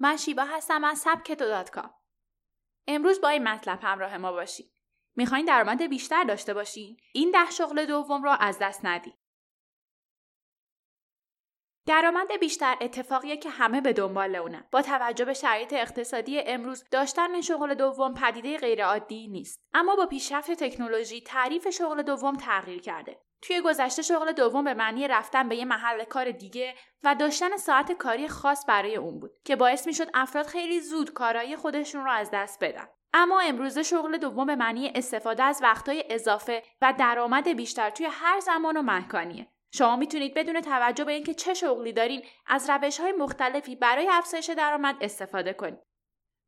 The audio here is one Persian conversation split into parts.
من شیبا هستم از دات کام. امروز با این مطلب همراه ما باشید. می‌خواین درآمد بیشتر داشته باشین؟ این ده شغل دوم را از دست ندید. درآمد بیشتر اتفاقیه که همه به دنبال اونه. با توجه به شرایط اقتصادی امروز داشتن شغل دوم پدیده غیرعادی نیست. اما با پیشرفت تکنولوژی تعریف شغل دوم تغییر کرده. توی گذشته شغل دوم به معنی رفتن به یه محل کار دیگه و داشتن ساعت کاری خاص برای اون بود که باعث می‌شد افراد خیلی زود کارایی خودشون رو از دست بدن. اما امروزه شغل دوم به معنی استفاده از وقتهای اضافه و درآمد بیشتر توی هر زمان و مکانیه. شما می‌تونید بدون توجه به اینکه چه شغلی دارین از روش های مختلفی برای افزایش درآمد استفاده کنید.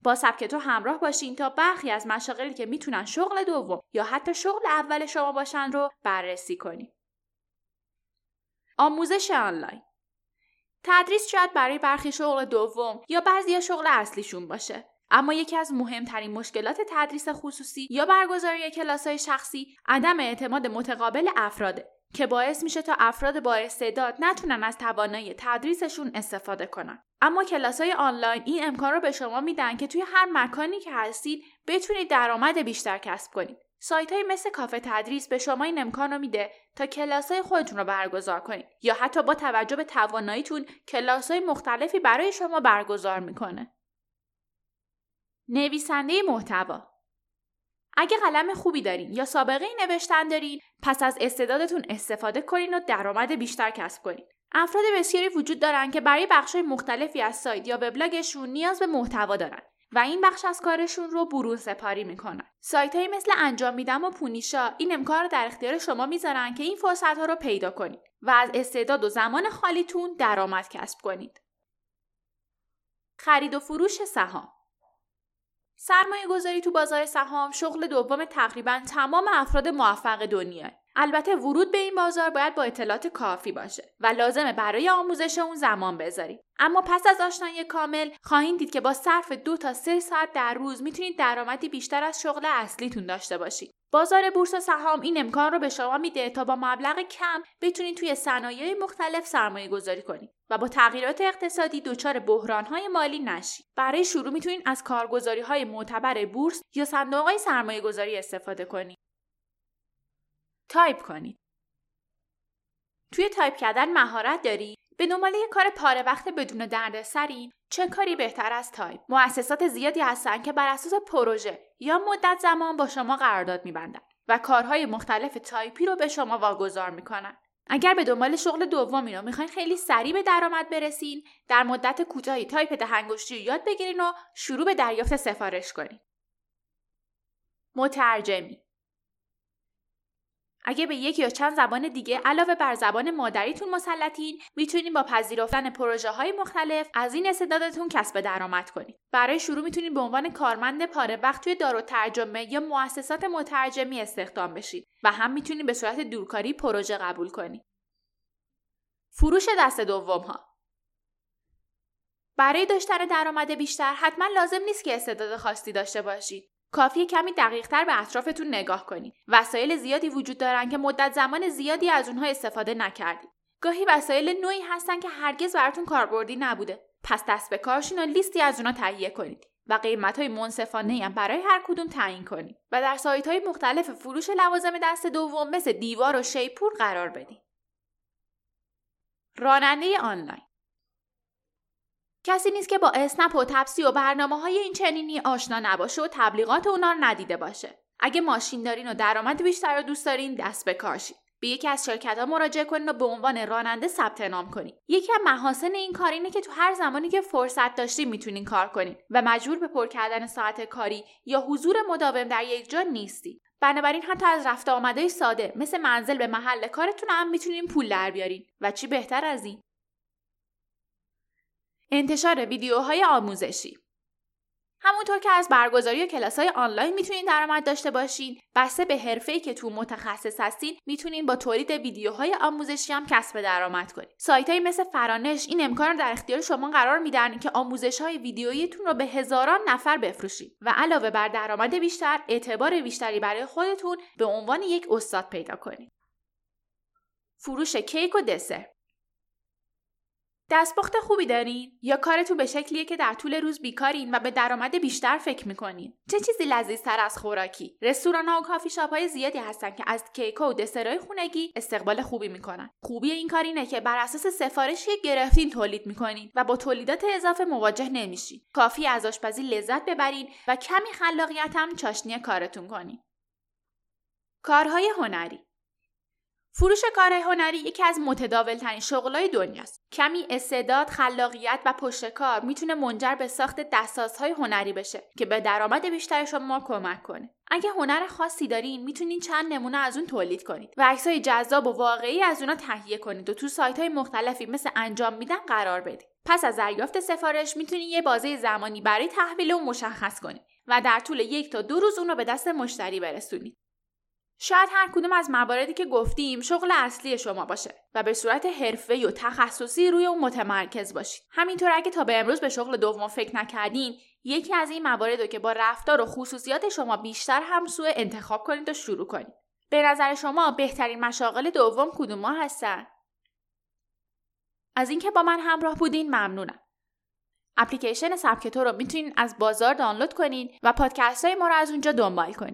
با سبک تو همراه باشین تا برخی از مشاغلی که می‌تونن شغل دوم یا حتی شغل اول شما باشن رو بررسی کنید. آموزش آنلاین تدریس شاید برای برخی شغل دوم یا بعضی شغل اصلیشون باشه. اما یکی از مهمترین مشکلات تدریس خصوصی یا برگزاری کلاس های شخصی عدم اعتماد متقابل افراده که باعث میشه تا افراد با استعداد نتونن از توانایی تدریسشون استفاده کنن. اما کلاس های آنلاین این امکان رو به شما میدن که توی هر مکانی که هستید بتونید درآمد بیشتر کسب کنید. سایت های مثل کافه تدریس به شما این امکان رو میده تا کلاس های خودتون رو برگزار کنید یا حتی با توجه به تواناییتون کلاس های مختلفی برای شما برگزار می‌کنه. نویسنده محتوا اگه قلم خوبی دارین یا سابقه نوشتن دارین پس از استعدادتون استفاده کنین و درآمد بیشتر کسب کنین افراد بسیاری وجود دارن که برای بخشهای مختلفی از سایت یا وبلاگشون نیاز به محتوا دارن و این بخش از کارشون رو برون سپاری می‌کنن. سایت های مثل انجام میدم و پونیشا این امکان رو در اختیار شما می‌ذارن که این فرصت ها رو پیدا کنید و از استعداد و زمان خالیتون درآمد کسب کنید. خرید و فروش سهام سرمایه گذاری تو بازار سهام شغل دوم تقریبا تمام افراد موفق دنیا. البته ورود به این بازار باید با اطلاعات کافی باشه و لازمه برای آموزش اون زمان بذارید. اما پس از آشنایی کامل خواهید دید که با صرف دو تا سه ساعت در روز می‌تونید درآمدی بیشتر از شغل اصلیتون داشته باشید. بازار بورس سهام این امکان رو به شما میده تا با مبلغ کم بتونید توی صنایع مختلف سرمایه گذاری کنید و با تغییرات اقتصادی دچار های مالی نشید. برای شروع می‌تونید از کارگزاری های معتبر بورس یا صندوق های سرمایه گذاری استفاده کنید. تایپ کنید. توی تایپ کردن مهارت داری؟ به دنبال کار پاره وقت بدون دردسرین چه کاری بهتر از تایپ؟ مؤسسات زیادی هستند که بر اساس پروژه یا مدت زمان با شما قرارداد میبندند و کارهای مختلف تایپی رو به شما واگذار می‌کنن. اگر به دنبال شغل دومی رو می‌خواین خیلی سریع به درآمد برسین در مدت کوتاهی تایپ ده‌انگشتی یاد بگیرین و شروع به دریافت سفارش کنین. مترجمی. اگه به یک یا چند زبان دیگه علاوه بر زبان مادریتون مسلطین می‌تونید با پذیرفتن پروژه های مختلف از این استعدادتون کسب درآمد کنید برای شروع می‌تونید به عنوان کارمند پاره وقت توی دار و ترجمه یا مؤسسات مترجمی استخدام بشید و هم می‌تونید به صورت دورکاری پروژه قبول کنید فروش دست دوم ها برای داشتن درآمد بیشتر حتما لازم نیست که استعداد خاصی داشته باشید کافی کمی دقیقتر به اطرافتون نگاه کنید. وسایل زیادی وجود دارن که مدت زمان زیادی از اونها استفاده نکردید. گاهی وسایل نوعی هستن که هرگز براتون کاربردی نبوده. پس دست به کارشون و لیستی از اونها تهیه کنید و قیمت های منصفانه هم برای هر کدوم تعیین کنید و در سایت های مختلف فروش لوازم دست دوم مثل دیوار و شیپور قرار بدید. راننده آنلاین کسی نیست که با اسنپ و تپسی و برنامه های این چنینی آشنا نباشه و تبلیغات اونا رو ندیده باشه. اگه ماشین دارین و درآمد بیشتر رو دوست دارین دست به کارشید. به یکی از شرکت ها مراجعه کنین و به عنوان راننده ثبت نام کنید. یکی از محاسن این کار اینه که تو هر زمانی که فرصت داشتین می‌تونین کار کنین و مجبور به پر کردن ساعت کاری یا حضور مداوم در یک جا نیستید. بنابراین حتی از رفت آمده ساده مثل منزل به محل کارتون هم می‌تونین پول در بیارین و چی بهتر از این انتشار ویدیوهای آموزشی. همونطور که از برگزاری کلاس های آنلاین می‌تونین درآمد داشته باشین بسته به حرفه‌ای که تو متخصص هستین می‌تونین با تولید ویدیوهای آموزشی هم کسب درآمد کنید سایت های مثل فرانش این امکان رو در اختیار شما قرار میدن که آموزش های ویدیوییتون رو به هزاران نفر بفروشید و علاوه بر درآمد بیشتر اعتبار بیشتری برای خودتون به عنوان یک استاد پیدا کنید فروش کیک و دسر. دستپخت خوبی دارین؟ یا کارتون به شکلیه که در طول روز بیکارین و به درآمد بیشتر فکر می‌کنین؟ چه چیزی لذیذتر از خوراکی؟ رستوران ها و کافی شاپ های زیادی هستن که از کیک و دسرای خونگی استقبال خوبی می‌کنن. خوبی این کار اینه که بر اساس سفارشی گرفتین تولید می‌کنین و با تولیدات اضافه مواجه نمیشین. کافی از آشپزی لذت ببرین و کمی خلاقیت چاشنی کارتون کنین. کارهای هنری فروش کارهای هنری یکی از متداول ترین شغلای دنیاست. کمی استعداد، خلاقیت و پشت کار می‌تونه منجر به ساخت دستازهای هنری بشه که به درآمد بیشتر شما کمک کنه. اگه هنر خاصی دارین می‌تونین چند نمونه از اون تولید کنید و عکسای جذاب و واقعی از اونا تهیه کنید و تو سایت های مختلفی مثل انجام میدن قرار بدید. پس از دریافت سفارش می‌تونید یه بازه زمانی برای تحویل اون مشخص کنید و در طول یک تا دو روز اون رو به دست مشتری برسونید. شاید هر کدوم از مواردی که گفتیم شغل اصلی شما باشه و به صورت حرفه و تخصصی روی اون متمرکز باشید. همینطور اگه تا به امروز به شغل دوم فکر نکردین، یکی از این موارد رو که با رفتار و خصوصیات شما بیشتر همسو انتخاب کنید و شروع کنید. به نظر شما بهترین مشاغل دوم کدوم هستن؟ از اینکه با من همراه بودین ممنونم. اپلیکیشن سبکتو رو می‌تونید از بازار دانلود کنید و پادکست های ما رو از اونجا دنبال کنید.